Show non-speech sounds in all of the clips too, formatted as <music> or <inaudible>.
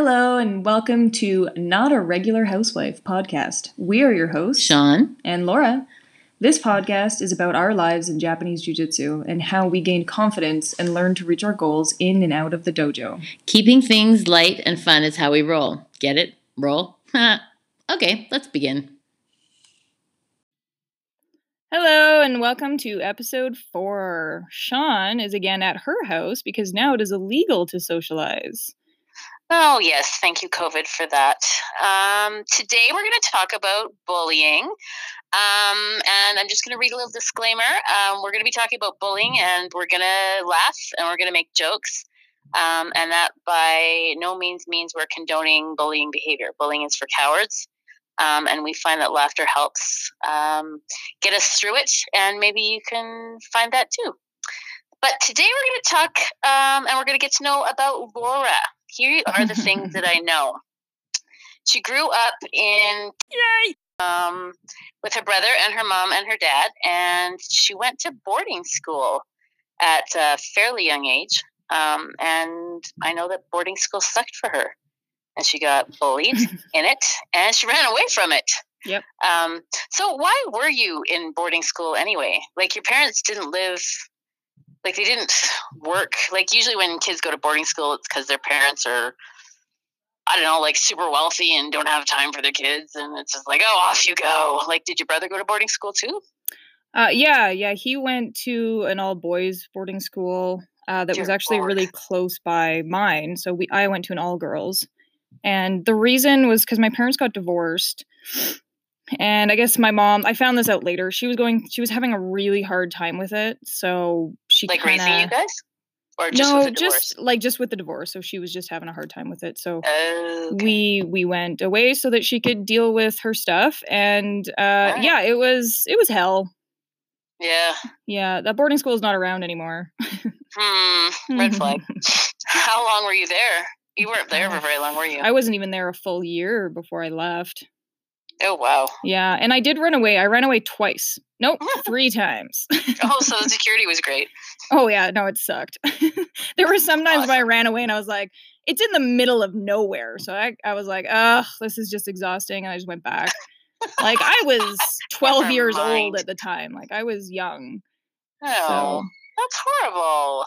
Hello, and welcome to Not a Regular Housewife podcast. We are your hosts, Sean. and Laura. This podcast is about our lives in Japanese Jiu Jitsu and how we gain confidence and learn to reach our goals in and out of the dojo. Keeping things light and fun is how we roll. Get it? Roll? <laughs> okay, let's begin. Hello, and welcome to episode four. Sean is again at her house because now it is illegal to socialize. Oh, yes. Thank you, COVID, for that. Um, today we're going to talk about bullying. Um, and I'm just going to read a little disclaimer. Um, we're going to be talking about bullying and we're going to laugh and we're going to make jokes. Um, and that by no means means we're condoning bullying behavior. Bullying is for cowards. Um, and we find that laughter helps um, get us through it. And maybe you can find that too. But today we're going to talk and we're going to get to know about Laura. Here are the things that <laughs> I know. She grew up in Yay! um, with her brother and her mom and her dad, and she went to boarding school at a fairly young age. Um, and I know that boarding school sucked for her, and she got bullied <laughs> in it, and she ran away from it. Yep. Um, so why were you in boarding school anyway? Like your parents didn't live like they didn't work like usually when kids go to boarding school it's because their parents are i don't know like super wealthy and don't have time for their kids and it's just like oh off you go like did your brother go to boarding school too Uh, yeah, yeah, he went to an all boys boarding school uh, that was actually Lord. really close by mine. So we, I went to an all girls, and the reason was because my parents got divorced, and I guess my mom. I found this out later. She was going. She was having a really hard time with it. So she like kinda, raising you guys or just no, with the just like just with the divorce. So she was just having a hard time with it. So okay. we we went away so that she could deal with her stuff, and uh, Alright. yeah, it was it was hell. yeah Yeah, that boarding school is not around anymore. hmm red flag <laughs> <laughs> how long were you there you weren't there for very long were you I wasn't even there a full year before I left. Oh wow Yeah, and I did run away. I ran away twice. Nope, <laughs> three times. oh so the <laughs> security was great oh yeah, no, it sucked. <laughs> there were some times when I ran away and I was like, it's in the middle of nowhere. So I, I was like, ugh, this is just exhausting. And I just went back. like I was 12 Never years old at the time. Like I was young. oh that's horrible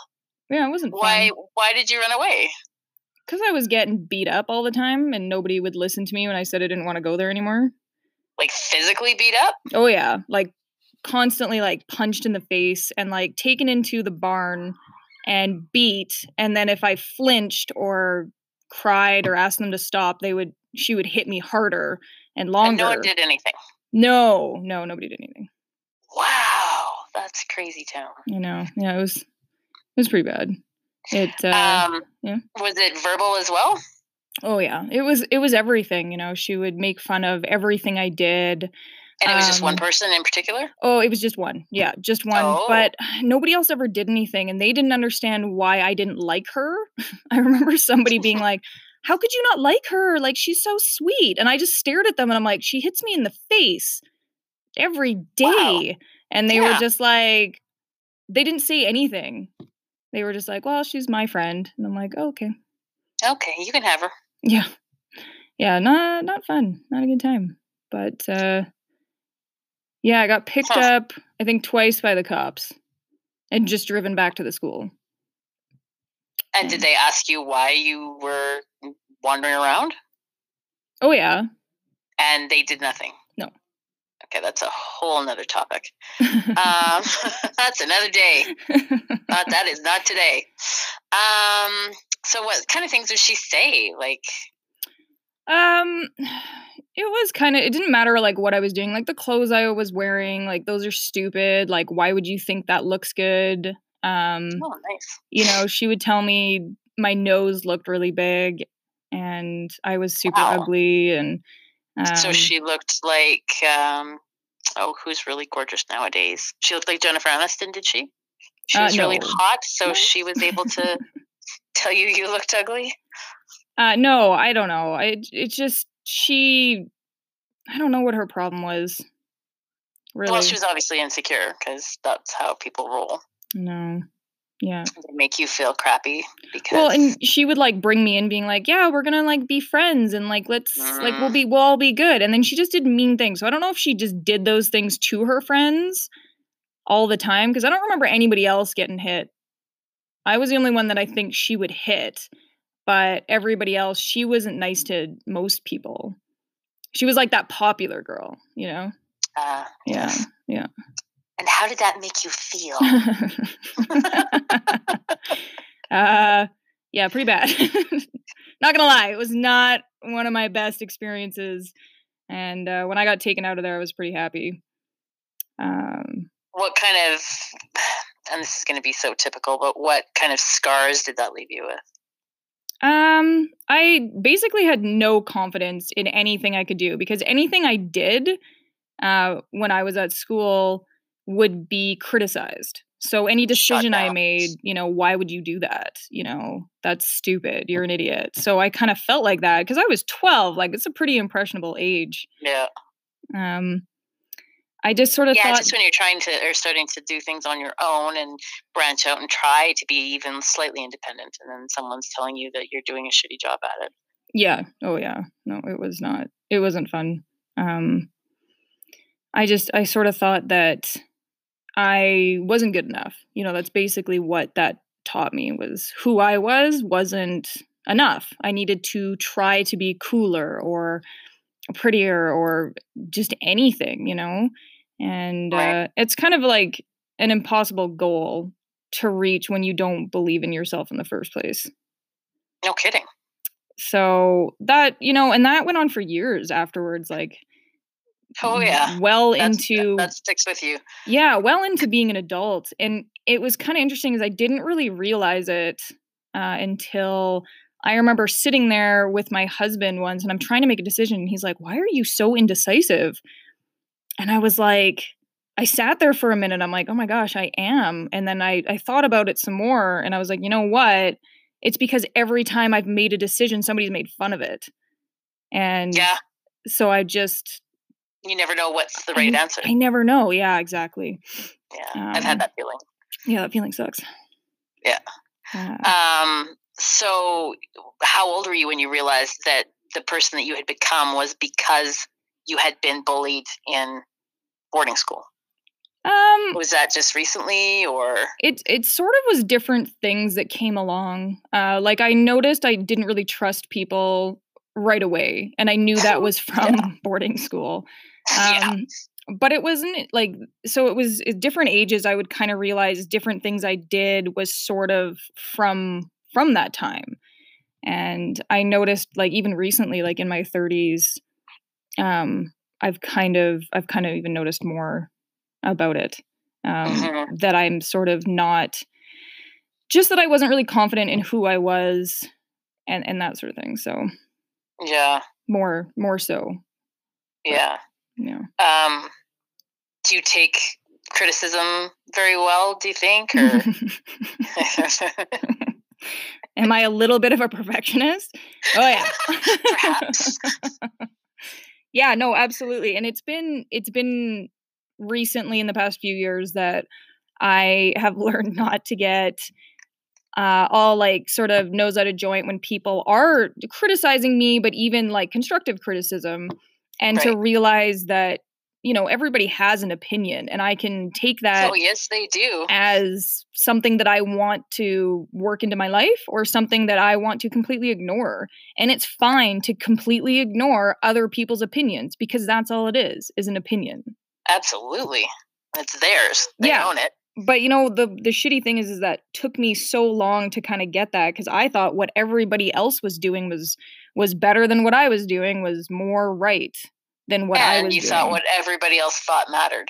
Yeah, it wasn't why why did you run away Because I was getting beat up all the time and nobody would listen to me when I said I didn't want to go there anymore. like physically beat up Oh yeah, like constantly like punched in the face and like taken into the barn and beat and then if I flinched or cried or asked them to stop, they would she would hit me harder and longer. and no one did anything No, no, nobody did anything. Wow, that's crazy town. You know. Yeah, it was it was pretty bad. It uh um, yeah. was it verbal as well? oh yeah. It was it was everything, you know. She would make fun of everything I did. And it was just one Um, person in particular. Oh, it was just one. Yeah, just one. Oh. But <sighs> nobody else ever did anything, and they didn't understand why I didn't like her. <laughs> I remember somebody being <laughs> like, How could you not like her? Like, she's so sweet. And I just stared at them and I'm like, She hits me in the face every day. And they were just like, They didn't say anything. They were just like, Well, she's my friend. And I'm like, oh, Okay. Okay, you can have her. Yeah. Yeah, not not fun. Not a good time. But uh yeah, I got picked Huh. up I think twice by the cops and just driven back to the school. And did they ask you why you were wandering around? Oh yeah. And they did nothing. Okay, that's a whole nother topic. <laughs> Um, <laughs> that's another day. Not that is not today. Um, so what kind of things does she say? Like, um it was kind of it didn't matter like what I was doing, like the clothes I was wearing, like those are stupid. Like why would you think that looks good? Um oh, nice. you know, she would tell me my nose looked really big and I was super Wow. ugly and um, so she looked like, um, oh, who's really gorgeous nowadays? She looked like Jennifer Aniston, did she? She Uh, was really hot, so No. she was able to <laughs> tell you you looked ugly. Uh, no, I don't know. I it's just she. I don't know what her problem was. Really, Well, she was obviously insecure because that's how people roll. no. Yeah. They make you feel crappy because Well, and she would like bring me in being like, "Yeah, we're going to like be friends and like let's like we'll Mm. be we'll all be good." And then she just did mean things. So I don't know if she just did those things to her friends all the time because I don't remember anybody else getting hit. I was the only one that I think she would hit, but everybody else, she wasn't nice to most people. She was like that popular girl, you know? uh, Yeah. yes. And how did that make you feel? <laughs> uh yeah pretty bad <laughs> not gonna lie it was not one of my best experiences and uh, when i got taken out of there i was pretty happy um what kind of <sighs> and this is going to be so typical, but what kind of scars did that leave you with? um i basically had no confidence in anything i could do because anything i did uh when i was at school would be criticized. So any decision i made you know why would you do that? You know that's stupid. You're an idiot. So i kind of felt like that because i was 12 like it's a pretty impressionable age. Yeah. um i just sort of yeah, thought just when you're trying to or starting to do things on your own and branch out and try to be even slightly independent, and then someone's telling you that you're doing a shitty job at it. yeah. Oh yeah. No it was not it wasn't fun. Um i just i sort of thought that i wasn't good enough. You know that's basically what that taught me was who i was wasn't enough. I needed to try to be cooler or prettier or just anything you know? And uh, it's kind of like an impossible goal to reach when you don't believe in yourself in the first place. No kidding. so that you know and that went on for years afterwards like Oh yeah. well That's, into that sticks with you. yeah well into being an adult and it was kind of interesting because i didn't really realize it uh, until i remember sitting there with my husband once and i'm trying to make a decision and he's like why are you so indecisive and i was like i sat there for a minute i'm like oh my gosh i am and then i i thought about it some more and i was like you know what it's because every time i've made a decision somebody's made fun of it and Yeah. so i just You never know what's the right n- answer. i never know yeah exactly Yeah, I've had um, that feeling. yeah, that feeling sucks. Yeah. Uh, Um, so how old were you when you realized that the person that you had become was because you had been bullied in boarding school? um, Was that just recently or it it sort of was different things that came along. Uh, like I noticed I didn't really trust people right away, and I knew that <laughs> was from <laughs> boarding school. <laughs> yeah. Um, but it wasn't like so. It was at different ages. I would kind of realize different things I did was sort of from from that time, and I noticed like even recently, like in my thirties, um, I've kind of I've kind of even noticed more about it. Um, Mhm. That I'm sort of not just that I wasn't really confident in who I was, and and that sort of thing. So Yeah. more more so, Yeah. Yeah. Um, do you take criticism very well, do you think? Or <laughs> Am I a little bit of a perfectionist? Oh yeah. <laughs> Perhaps. <laughs> yeah, no, absolutely. And it's been it's been recently in the past few years that I have learned not to get uh, all like sort of nose out of joint when people are criticizing me, but even like constructive criticism, and to realize that you know everybody has an opinion, and I can take that oh, yes, they do. as something that I want to work into my life or something that I want to completely ignore. And it's fine to completely ignore other people's opinions because that's all it is, is an opinion. Absolutely. It's theirs. They Yeah. own it. But you know, the the shitty thing is is that took me so long to kind of get that cuz I thought what everybody else was doing was was better than what I was doing, was more right than what I and was you doing. thought what everybody else thought mattered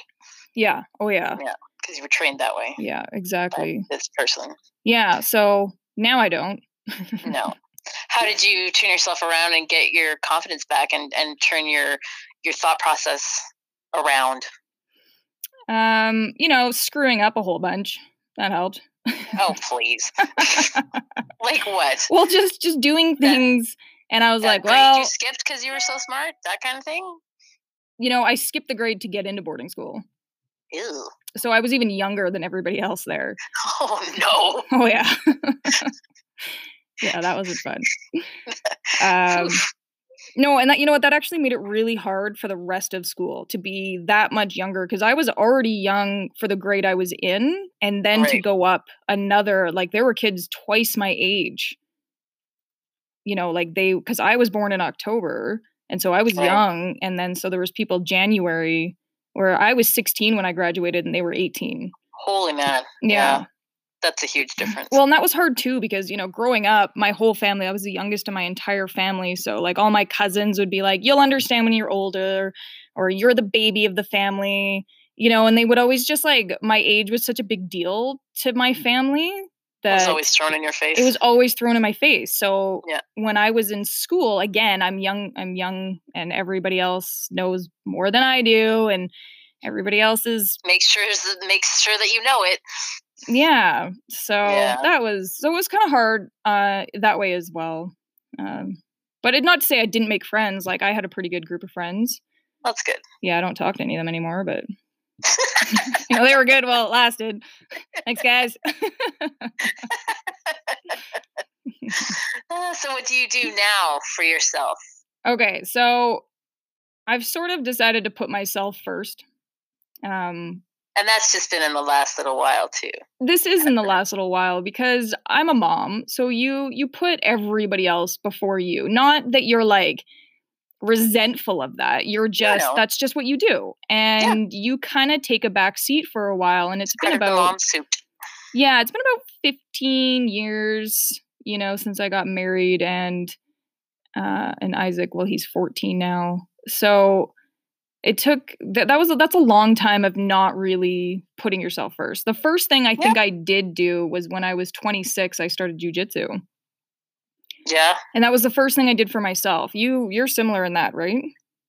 yeah. Oh yeah. Yeah, because you were trained that way. Yeah, by exactly. This person. Yeah, so now I don't. <laughs> No. How did you turn yourself around and get your confidence back and, and turn your your thought process around? Um, you know, screwing up a whole bunch. That helped. Oh, please. <laughs> <laughs> like what? Well, just just doing That- things and I was That like, well, you skipped because you were so smart? That kind of thing? you know, I skipped the grade to get into boarding school. Ew. so I was even younger than everybody else there. <laughs> Oh no. Oh yeah. <laughs> yeah, that wasn't fun. Um, <laughs> no, and that you know what that actually made it really hard for the rest of school to be that much younger because I was already young for the grade I was in and then to go up another like there were kids twice my age. You know, like they cuz I was born in October and so I was young and then so there was people January where I was 16 when I graduated and they were 18. Holy man. Yeah. That's a huge difference. Well, and that was hard too because, you know, growing up, my whole family, I was the youngest in my entire family. So, like, all my cousins would be like, you'll understand when you're older, or you're the baby of the family, you know, and they would always just like, my age was such a big deal to my mm. family it that was always thrown in your face. it was always thrown in my face. So, Yeah. when I was in school, again, I'm young, I'm young, and everybody else knows more than I do. And everybody else is make sure make sure that you know it. yeah so Yeah. that was so it was kind of hard uh that way as well um but it not to say i didn't make friends like i had a pretty good group of friends That's good. yeah i don't talk to any of them anymore but <laughs> you know they were good while it lasted thanks guys <laughs> Uh, so what do you do now for yourself? okay so i've sort of decided to put myself first um And that's just been in the last little while too. this is in the <laughs> last little while because I'm a mom. So you you put everybody else before you. Not that you're like resentful of that. You're just that's just what you do. And you kind of take a back seat for a while and it's been of the about mom suit. yeah, it's been about 15 years, you know, since I got married and uh and Isaac, well he's 14 now. So it took that that was a, that's a long time of not really putting yourself first. The first thing I think I did do was when I was 26 I started jujitsu. Yeah. And that was the first thing I did for myself. You you're similar in that, right?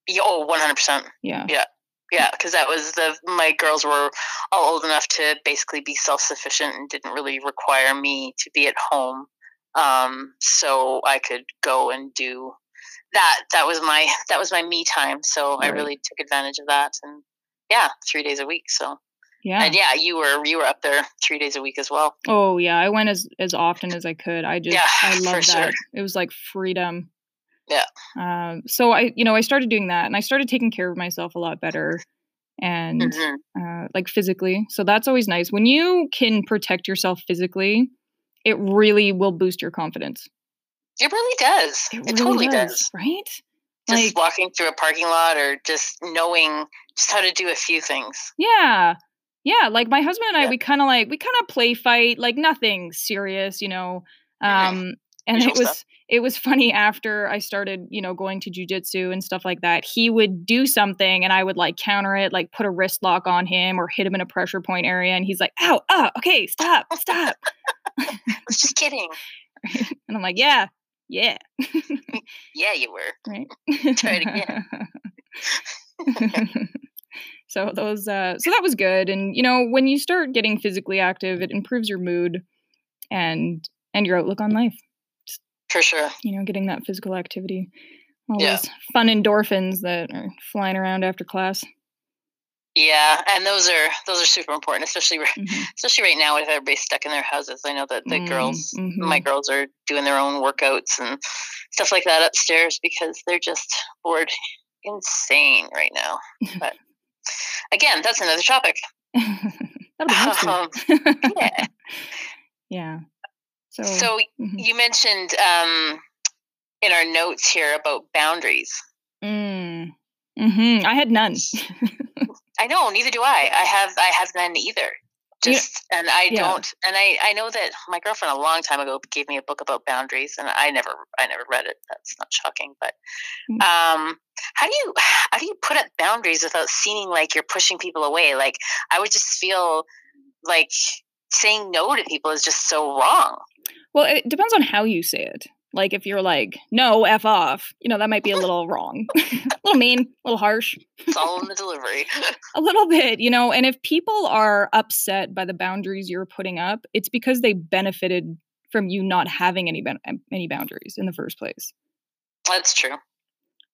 Yeah, Oh, 100%. Yeah. Yeah, Yeah, because that was the my girls were all old enough to basically be self sufficient and didn't really require me to be at home. Um, so I could go and do that. That was my <laughs> that was my me time. So I really took advantage of that, and yeah, three days a week. So Yeah. and yeah, you were you were up there three days a week as well. Oh yeah, I went as as often as I could. I just Yeah, I <laughs> love sure. that. It was like freedom. Yeah. Um so I you know, I started doing that and I started taking care of myself a lot better and Mhm. uh like physically. So that's always nice. When you can protect yourself physically, it really will boost your confidence. It really does. It, really totally does. right? Just Like walking through a parking lot or just knowing just how to do a few things. Yeah. Yeah, like my husband and I Yeah. we kind of like we kind of play fight, like nothing serious, you know. Mhm. Um and Usual it was stuff. it was funny after I started, you know, going to jujitsu and stuff like that. He would do something and I would like counter it, like put a wrist lock on him or hit him in a pressure point area and he's like, "Ow, oh, okay, stop, stop." I was <laughs> just kidding. <laughs> and I'm like, "Yeah. Yeah." Yeah, you were. <laughs> right? Try it again. So those uh so that was good and you know when you start getting physically active it improves your mood and and your outlook on life For sure. you know getting that physical activity all Yeah. those fun endorphins that are flying around after class Yeah, and those are those are super important, especially Mhm. especially right now with everybody stuck in their houses. I know that the Mm, girls, my girls, are doing their own workouts and stuff like that upstairs because they're just bored insane right now. But again, that's another topic. <laughs> That'll be <laughs> next Um, yeah. <laughs> yeah so, So mhm. you mentioned um, in our notes here about boundaries. mm, mhm. i had none I know, neither do I. I have I have none either. Just and I yeah. don't and I I know that my girlfriend a long time ago gave me a book about boundaries and I never I never read it. That's not shocking, but Mm. um how do you how do you put up boundaries without seeming like you're pushing people away? Like I would just feel like saying no to people is just so wrong. Well, it depends on how you say it. Like if you're like, no, F off, you know, that might be a little wrong. <laughs> a little mean, a little harsh, It's all in the delivery. <laughs> a little bit, you know. And if people are upset by the boundaries you're putting up, it's because they benefited from you not having any any boundaries in the first place. That's true.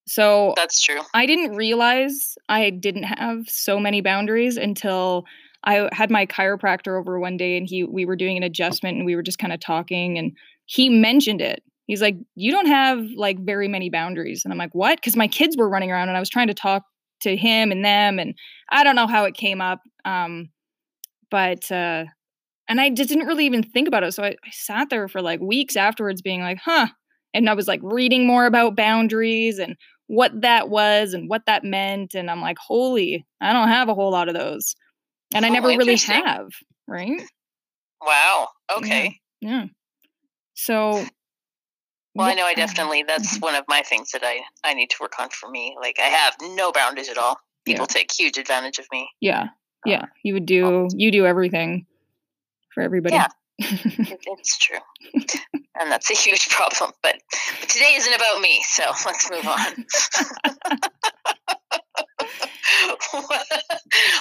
So That's true. I didn't realize I didn't have so many boundaries until I had my chiropractor over one day and he we were doing an adjustment and we were just kind of talking and he mentioned it. He's like, "You don't have like very many boundaries." And I'm like, "What?" Cuz my kids were running around and I was trying to talk to him and them and I don't know how it came up. Um but uh and I just didn't really even think about it. So I, I sat there for like weeks afterwards being like, "Huh." And I was like reading more about boundaries and what that was and what that meant and I'm like, "Holy, I don't have a whole lot of those." and I Oh, never really have, right? Wow. Okay. Yeah. So, Well, I know I definitely that's Mhm. one of my things that I I need to work on for me. Like I have no boundaries at all. People Yeah. take huge advantage of me. Yeah, Um, yeah. You would do. You do everything for everybody. Yeah. <laughs> It's true, and that's a huge <laughs> problem. But, but today isn't about me, so let's move on. <laughs> <laughs>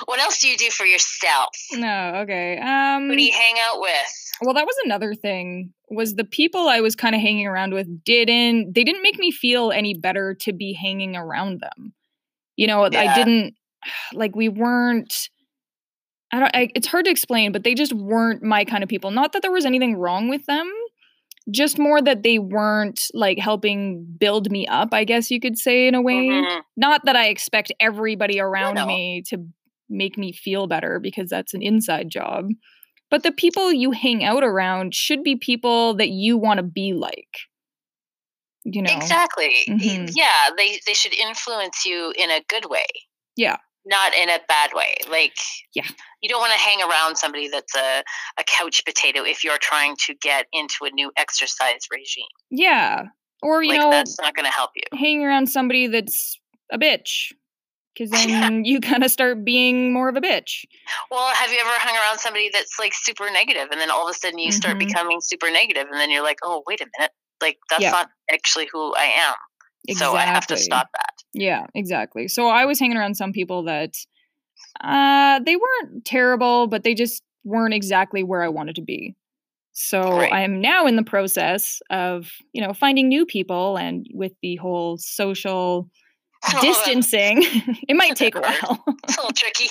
what else do you do for yourself? no. Okay. Um. Who do you hang out with? Well, that was another thing. Was the people I was kind of hanging around with didn't they didn't make me feel any better to be hanging around them. You know, I didn't <sighs> like we weren't. I don't. I, it's hard to explain, but they just weren't my kind of people. Not that there was anything wrong with them, just more that they weren't like helping build me up. I guess you could say in a way. Mhm. Not that I expect everybody around no. me to make me feel better because that's an inside job. But the people you hang out around should be people that you want to be like. You know. Exactly. Mhm. Yeah, they they should influence you in a good way. Yeah. Not in a bad way. Like Yeah. you don't want to hang around somebody that's a, a couch potato if you're trying to get into a new exercise regime. Yeah. Or you like know, that's not going to help you. hang around somebody that's a bitch. Because then <laughs> you kind of start being more of a bitch. Well, have you ever hung around somebody that's like super negative and then all of a sudden you start Mhm. becoming super negative and then you're like, "Oh, wait a minute. Like that's Yeah. not actually who I am." So I have to Exactly. stop that. Yeah, exactly. So I was hanging around some people that uh they weren't terrible, but they just weren't exactly where I wanted to be. So Right. I'm now in the process of, you know, finding new people and with the whole social <laughs> distancing, <laughs> it might take a <laughs> while. It's a little tricky.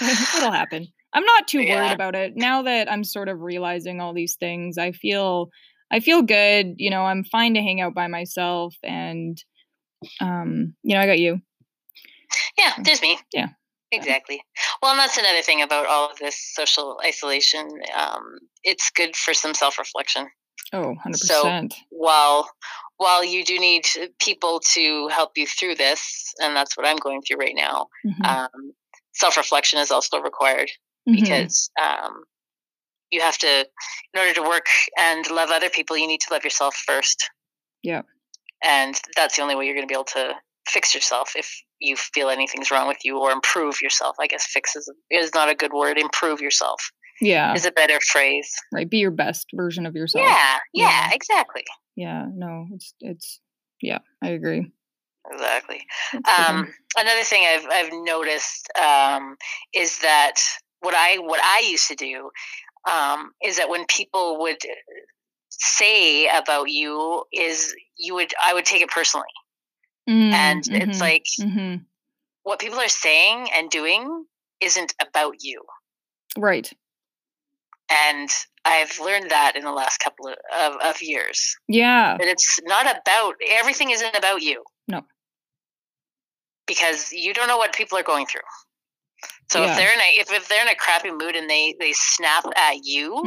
It'll happen. I'm not too worried about it. Now that I'm sort of realizing all these things, I feel I feel good. You know, I'm fine to hang out by myself and um, you know, I got you. Yeah, there's me. Yeah. Exactly. Well, and that's another thing about all of this social isolation. Um, it's good for some self reflection. Oh, 100%. So- While while you do need people to help you through this, and that's what I'm going through right now, Mhm, um, self reflection is also required mhm. because um, you have to, in order to work and love other people, you need to love yourself first. Yeah. And that's the only way you're going to be able to fix yourself if you feel anything's wrong with you or improve yourself. I guess fix is, is not a good word. Improve yourself yeah, is a better phrase. right. Be your best version of yourself. Yeah, yeah, Yeah. exactly. Yeah, no, it's it's yeah, I agree. Exactly. That's a good one. Um, another thing I've I've noticed um, is that what I what I used to do um, is that when people would say about you is you would I would take it personally, and Mm, it's like mhm. what people are saying and doing isn't about you, right. and I've learned that in the last couple of, of, of years Yeah. that it's not about everything isn't about you. No. because you don't know what people are going through. So Yeah. if they're in a if, if they're in a crappy mood and they they snap at you,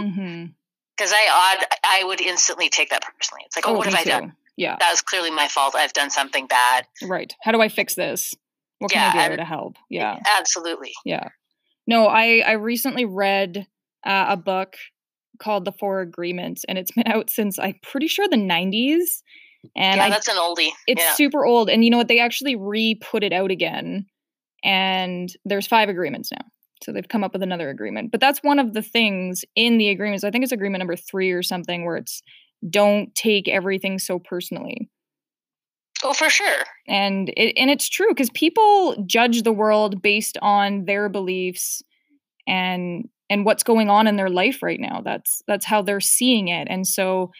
because I odd I would instantly take that personally. It's like, oh, what have I too. done? Yeah, That was clearly my fault. I've done something bad. right. How do I fix this? What can Yeah, I do and- to help? Yeah. absolutely. Yeah. No, I I recently read uh, a book called The Four Agreements, and it's <laughs> been out since I'm pretty sure the 90s. And yeah, I, that's an oldie. it's yeah. super old. And you know what? They actually re-put it out again, and there's five agreements now. So they've come up with another agreement. But that's one of the things in the agreements. I think it's agreement number three or something, where it's don't take everything so personally Oh, for sure. and it, and it's true because people judge the world based on their beliefs and and what's going on in their life right now that's that's how they're seeing it and so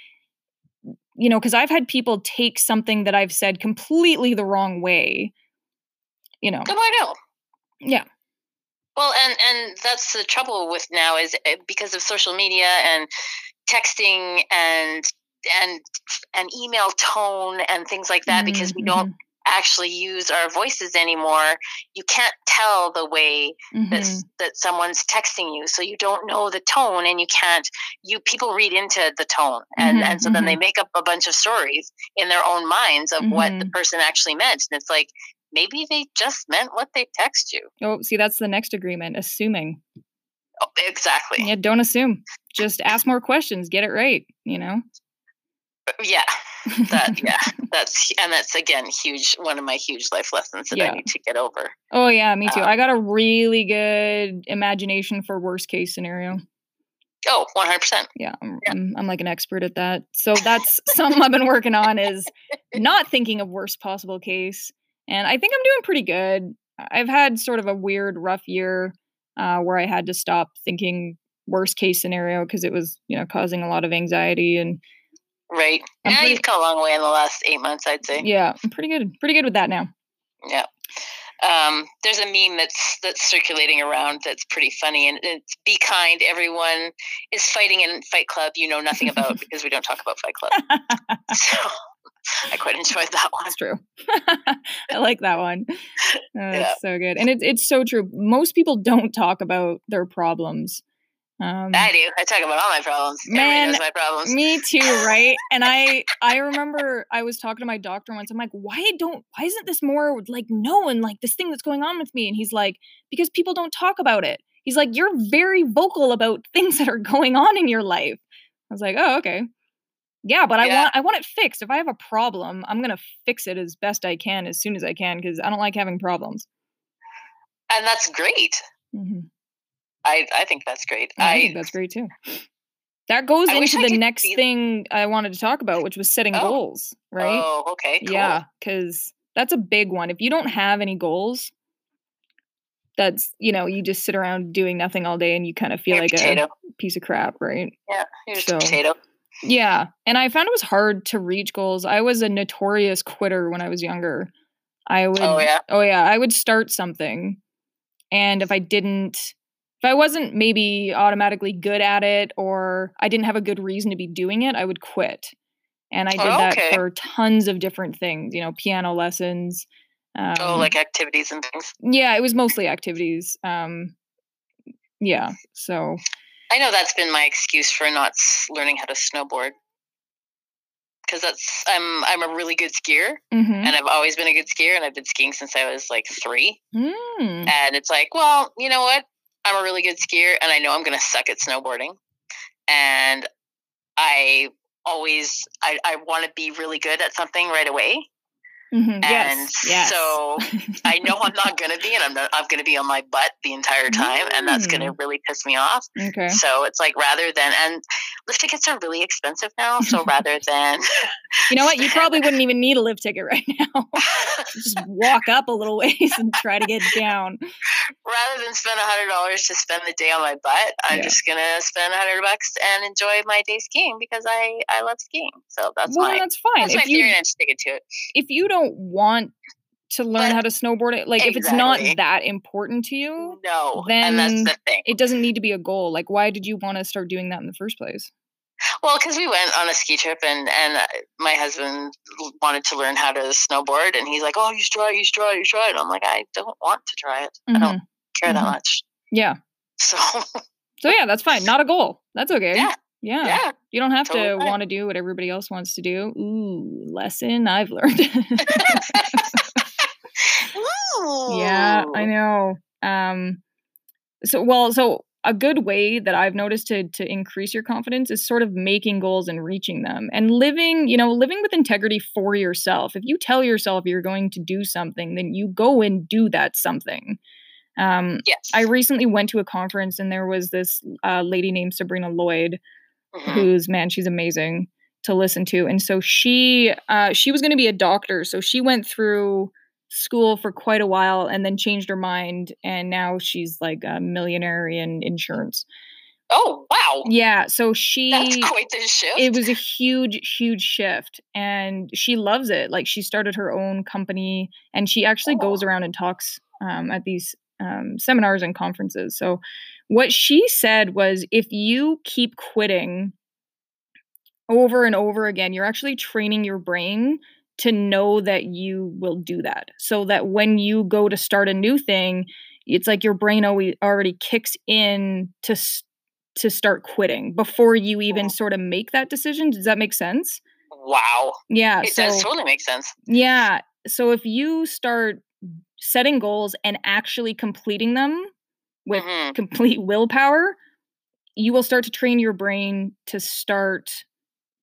you know because i've had people take something that i've said completely the wrong way you know Good I know. Yeah. Well, and and that's the trouble with now is uh, because of social media and texting and and and email tone and things like that because we don't Mhm, actually use our voices anymore you can't tell the way mhm, that that someone's texting you so you don't know the tone and you can't you people read into the tone and Mhm, and so then they make up a bunch of stories in their own minds of what the Mhm. person actually meant and it's like maybe they just meant what they text you Oh, see, that's the next agreement. Assuming. oh, exactly Yeah, don't assume. Just ask more questions. Get it right. You know. yeah that <laughs> yeah that's and that's again huge one of my huge life lessons that Yeah. i need to get over Oh yeah, me too. Um, I got a really good imagination for worst case scenario. oh 100% Yeah, I'm, Yeah. I'm, I'm like an expert at that. So <laughs> that's something I've been working on is <laughs> not thinking of worst possible case. And I think I'm doing pretty good. I've had sort of a weird, rough year uh, where I had to stop thinking worst case scenario because it was, you know, causing a lot of anxiety. And right I'm yeah pretty- you've come a long way in the last eight months i'd say yeah, I'm pretty good, pretty good with that now. Yeah. Um, there's a meme that's that's circulating around that's pretty funny, and it's "Be kind, everyone is fighting in Fight Club you know nothing about <laughs> because we don't talk about Fight Club." So I quite enjoyed <laughs> that one. That's true. <laughs> I like that one. Uh, Yeah. It's so good, and it's it's so true. Most people don't talk about their problems. Um, I do. I talk about all my problems. Man, knows my problems. me too, right? <laughs> And I I remember I was talking to my doctor once. I'm like, why don't why isn't this more like known like this thing that's going on with me? And he's like, because people don't talk about it. He's like, you're very vocal about things that are going on in your life. I was like, oh okay. Yeah, but I want I want it fixed. If I have a problem, I'm gonna fix it as best I can as soon as I can because I don't like having problems. and that's great. hmm I I think that's great. I, I, think that's great too. That goes I into the next be- thing I wanted to talk about, which was setting Oh. goals, right? Oh, okay. Cool. Yeah, because that's a big one. If you don't have any goals, that's you know you just sit around doing nothing all day and you kind of feel You're like potato. a piece of crap, right? Yeah, you're just So- a potato. Yeah, and I found it was hard to reach goals. I was a notorious quitter when I was younger. I would, Oh yeah. oh yeah, I would start something, and if I didn't, if I wasn't maybe automatically good at it, or I didn't have a good reason to be doing it, I would quit. And I did Oh, that for tons of different things, you know, piano lessons. Um, oh, like activities and things. yeah, it was mostly activities. Um, yeah, so I know that's been my excuse for not learning how to snowboard. Because that's I'm I'm a really good skier, mhm. and I've always been a good skier, and I've been skiing since I was like three. Mm. And it's like, well, you know what? I'm a really good skier, and I know I'm going to suck at snowboarding. And I always I, I want to be really good at something right away. Mhm, And Yes, yes. so <laughs> I know I'm not going to be, and I'm not, I'm going to be on my butt the entire time, and that's going to Mm. really piss me off. okay. So it's like rather than and lift tickets are really expensive now. So <laughs> rather than You know what? You probably <laughs> wouldn't even need a lift ticket right now. Just walk up a little ways and try to get down. rather than spend a hundred dollars to spend the day on my butt, I'm Yeah. just gonna spend a hundred bucks and enjoy my day skiing because I I love skiing. So that's well, my that's fine. that's my you theory, and I'm sticking to it. if you don't want to learn But- how to snowboard it, like if it's not that important to you, No, then the thing. it doesn't need to be a goal. Like, why did you want to start doing that in the first place? Well, because we went on a ski trip, and and uh, my husband wanted to learn how to snowboard, and he's like, "Oh, you should try, it, you should try, it, you should try." it." I'm like, "I don't want to try it. I Mhm. don't care that Mhm. much." Yeah. So So yeah, that's fine. Not a goal. That's okay. Yeah. Yeah. yeah, You don't have Totally to fine. want to do what everybody else wants to do. Ooh, lesson I've learned. <laughs> Yeah, I know. Um so well, so a good way that I've noticed to to increase your confidence is sort of making goals and reaching them and living, you know, living with integrity for yourself. If you tell yourself you're going to do something, then you go and do that something. Um Yes. I recently went to a conference and there was this uh, lady named Sabrina Lloyd Mhm. who's man she's amazing to listen to and so she uh she was going to be a doctor so she went through school for quite a while and then changed her mind and now she's like a millionaire in insurance Oh wow, yeah so she that's quite the shift. it was a huge huge shift and she loves it like she started her own company and she actually goes Oh. around and talks um, at these um, seminars and conferences. So, what she said was if you keep quitting over and over again, you're actually training your brain to know that you will do that. So that when you go to start a new thing, it's like your brain always already kicks in to to start quitting before you even mm. sort of make that decision. Does that make sense? Wow. Yeah. It so, does totally make sense. Yeah. So if you start setting goals and actually completing them with Mhm. complete willpower, you will start to train your brain to start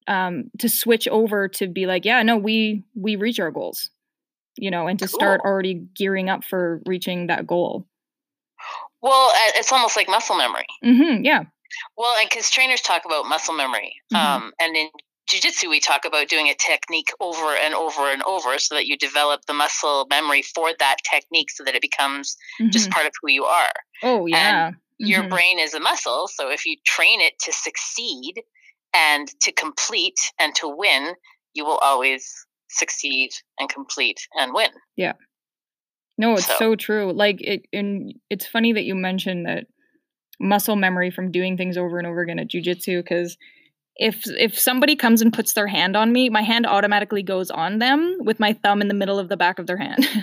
um to switch over to be like, yeah, no, we we reach our goals. You know, and to start already gearing up for reaching that goal. Well, it's almost like muscle memory. Mhm. Yeah. Well, and because trainers talk about muscle memory, Mhm. um, and in jujitsu we talk about doing a technique over and over and over, so that you develop the muscle memory for that technique, so that it becomes just Mhm. part of who you are. Oh, yeah. Your Mhm. brain is a muscle, so if you train it to succeed and to complete and to win, you will always succeed and complete and win. Yeah. No, it's So- so true. Like it and it's funny that you mentioned that muscle memory from doing things over and over again at jujitsu because if if somebody comes and puts their hand on me, my hand automatically goes on them with my thumb in the middle of the back of their hand. <laughs>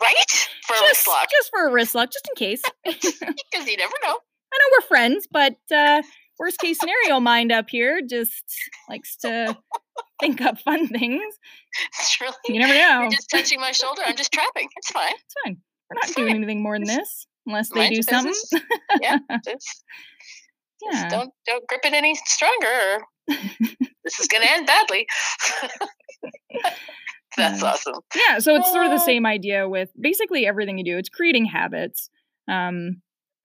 Right? For a just, wrist lock, just for a wrist lock, just in case. <laughs> <laughs> Because you never know. I know we're friends, but uh worst case scenario mind up here just likes to think up fun things. It's really You never know. You're just touching my shoulder. I'm just trapping. It's fine. It's fine. We're not It's doing fine. anything more than this unless they Mind do something. Yeah. Yeah. just don't don't grip it any stronger. This is gonna end badly. <laughs> That's Yeah. awesome. yeah so it's sort of the same idea with basically everything you do it's creating habits um,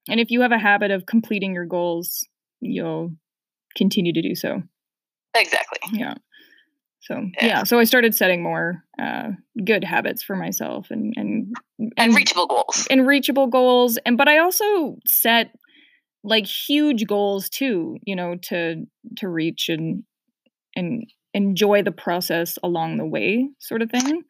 and if you have a habit of completing your goals you'll continue to do so Exactly. yeah so Yeah. yeah, so i started setting more uh, good habits for myself and and And reachable goals. and reachable goals and but i also set like huge goals too you know to to reach and and enjoy the process along the way sort of thing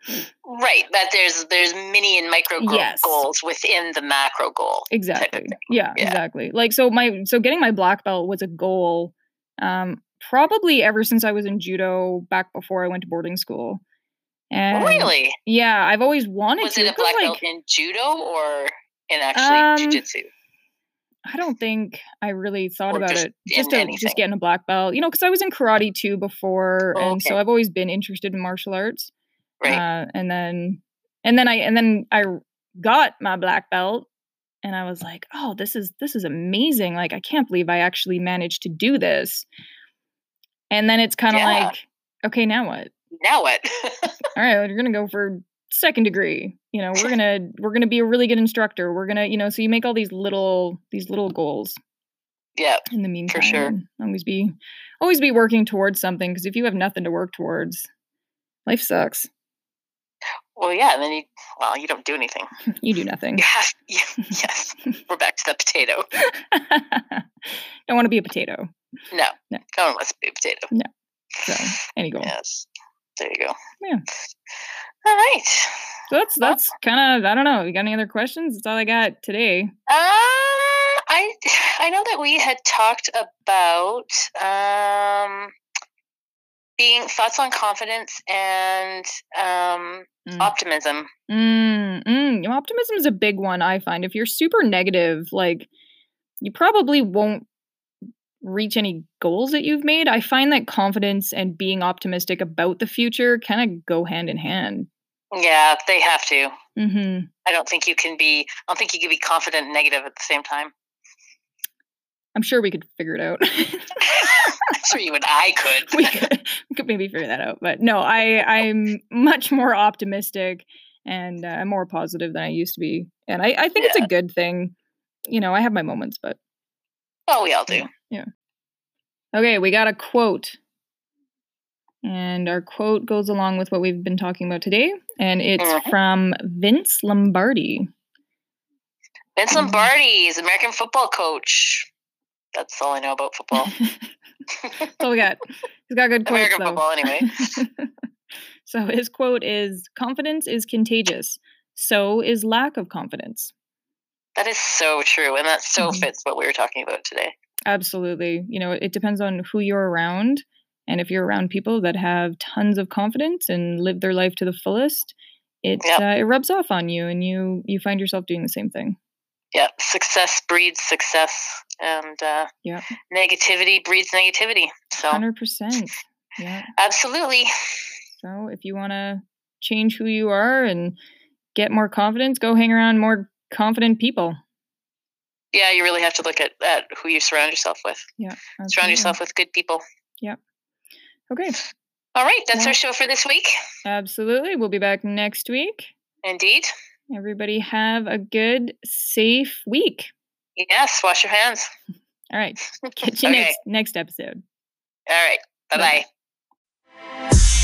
Right. That there's there's mini and micro Yes. goals within the macro goal. exactly yeah, Yeah. exactly like so my so getting my black belt was a goal um probably ever since i was in judo back before i went to boarding school and really? yeah i've always wanted Was to it a black like, belt in judo or in actually Um, jujitsu? I don't think i really thought Or about it just anything? just getting a black belt you know because i was in karate too before Oh, and so i've always been interested in martial arts Right. uh, and then and then i and then i got my black belt and i was like oh this is this is amazing like i can't believe i actually managed to do this and then it's kind of Yeah. like okay now what now what? <laughs> all right you're gonna go for second degree you know we're gonna we're gonna be a really good instructor we're gonna you know so you make all these little these little goals yeah. in the meantime For sure. always be always be working towards something because if you have nothing to work towards life sucks Well, yeah. And then you well, you don't do anything. <laughs> you do nothing You <laughs> have, <laughs> yes. We're back to the potato. don't want to be a potato No. No. No one wants to be a potato. so any goal Yes. There you go. Yeah. All right. so that's that's kind of i don't know you got any other questions that's all i got today Um, I I know that we had talked about um being thoughts on confidence and um Mm. optimism. Mm, mm, optimism is a big one i find if you're super negative like you probably won't reach any goals that you've made i find that confidence and being optimistic about the future kind of go hand in hand Yeah, they have to. hmm I don't think you can be. I don't think you can be confident and negative at the same time. i'm sure we could figure it out <laughs> I'm sure you and I could. <laughs> we could, we could maybe figure that out but no i i'm much more optimistic and I'm uh, more positive than i used to be and i, I think it's a good thing you know i have my moments but Oh, we all do. Yeah. Okay we got a quote and our quote goes along with what we've been talking about today and it's Mhm. from vince lombardi Vince. Lombardi is American football coach. That's all I know about football. <laughs> that's all we got he's got good quotes American though. football, anyway. <laughs> so his quote is confidence is contagious so is lack of confidence That is so true. And that so Mhm. fits what we were talking about today. Absolutely. You know, it depends on who you're around. And if you're around people that have tons of confidence and live their life to the fullest, it Yep. uh, it rubs off on you, and you you find yourself doing the same thing. Yeah. Success breeds success. And uh, Yeah, negativity breeds negativity. So, hundred percent. Yeah. absolutely. So if you want to change who you are and get more confidence, go hang around more confident people. Yeah, you really have to look at, at who you surround yourself with. Yeah. Surround yourself with good people. Oh, okay. All right. That's Yeah. our show for this week. Absolutely. We'll be back next week. Indeed. Everybody have a good, safe week. Yes. Wash your hands. <laughs> All right. <laughs> Catch you Okay. next next episode. All right. Bye Bye-bye. bye.